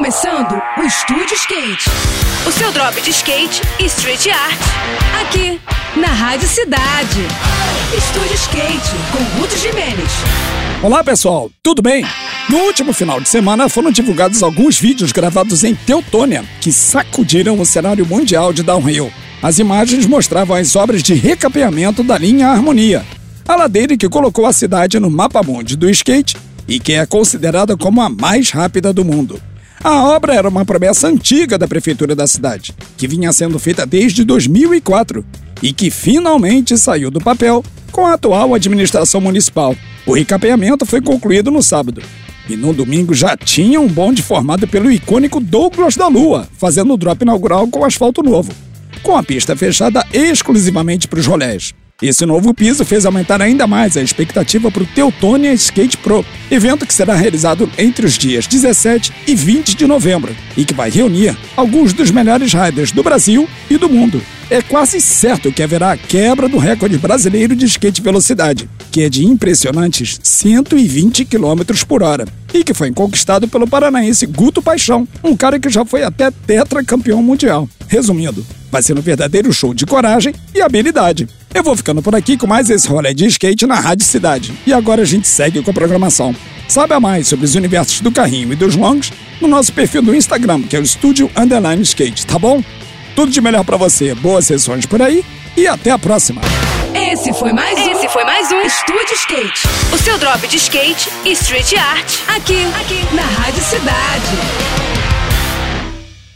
começando o Estúdio Skate. O seu drop de skate e street art. Aqui, na Rádio Cidade. Estúdio Skate, com Ruth Jimenez. Olá pessoal, tudo bem? No último final de semana foram divulgados alguns vídeos gravados em Teutônia que sacudiram o cenário mundial de downhill. As imagens mostravam as obras de recapeamento da linha Harmonia, a ladeira que colocou a cidade no mapa mundi do skate e que é considerada como a mais rápida do mundo. A obra era uma promessa antiga da prefeitura da cidade, que vinha sendo feita desde 2004 e que finalmente saiu do papel com a atual administração municipal. O recapeamento foi concluído no sábado. E no domingo já tinha um bonde formado pelo icônico Douglas da Lua, fazendo o drop inaugural com asfalto novo, com a pista fechada exclusivamente para os rolés. Esse novo piso fez aumentar ainda mais a expectativa para o Teutônia Skate Pro, evento que será realizado entre os dias 17 e 20 de novembro e que vai reunir alguns dos melhores riders do Brasil e do mundo. É quase certo que haverá a quebra do recorde brasileiro de skate velocidade, que é de impressionantes 120 km por hora, e que foi conquistado pelo paranaense Guto Paixão, um cara que já foi até tetracampeão mundial. Resumindo, vai ser um verdadeiro show de coragem e habilidade. Eu vou ficando por aqui com mais esse rolê de skate na Rádio Cidade. E agora a gente segue com a programação. Saiba mais sobre os universos do carrinho e dos longs no nosso perfil do Instagram, que é o Estúdio Underline Skate, tá bom? Tudo de melhor para você, boas sessões por aí e até a próxima. Esse foi mais um. Esse foi mais um Estúdio Skate. O seu drop de skate e street art. Aqui, aqui, na Rádio Cidade.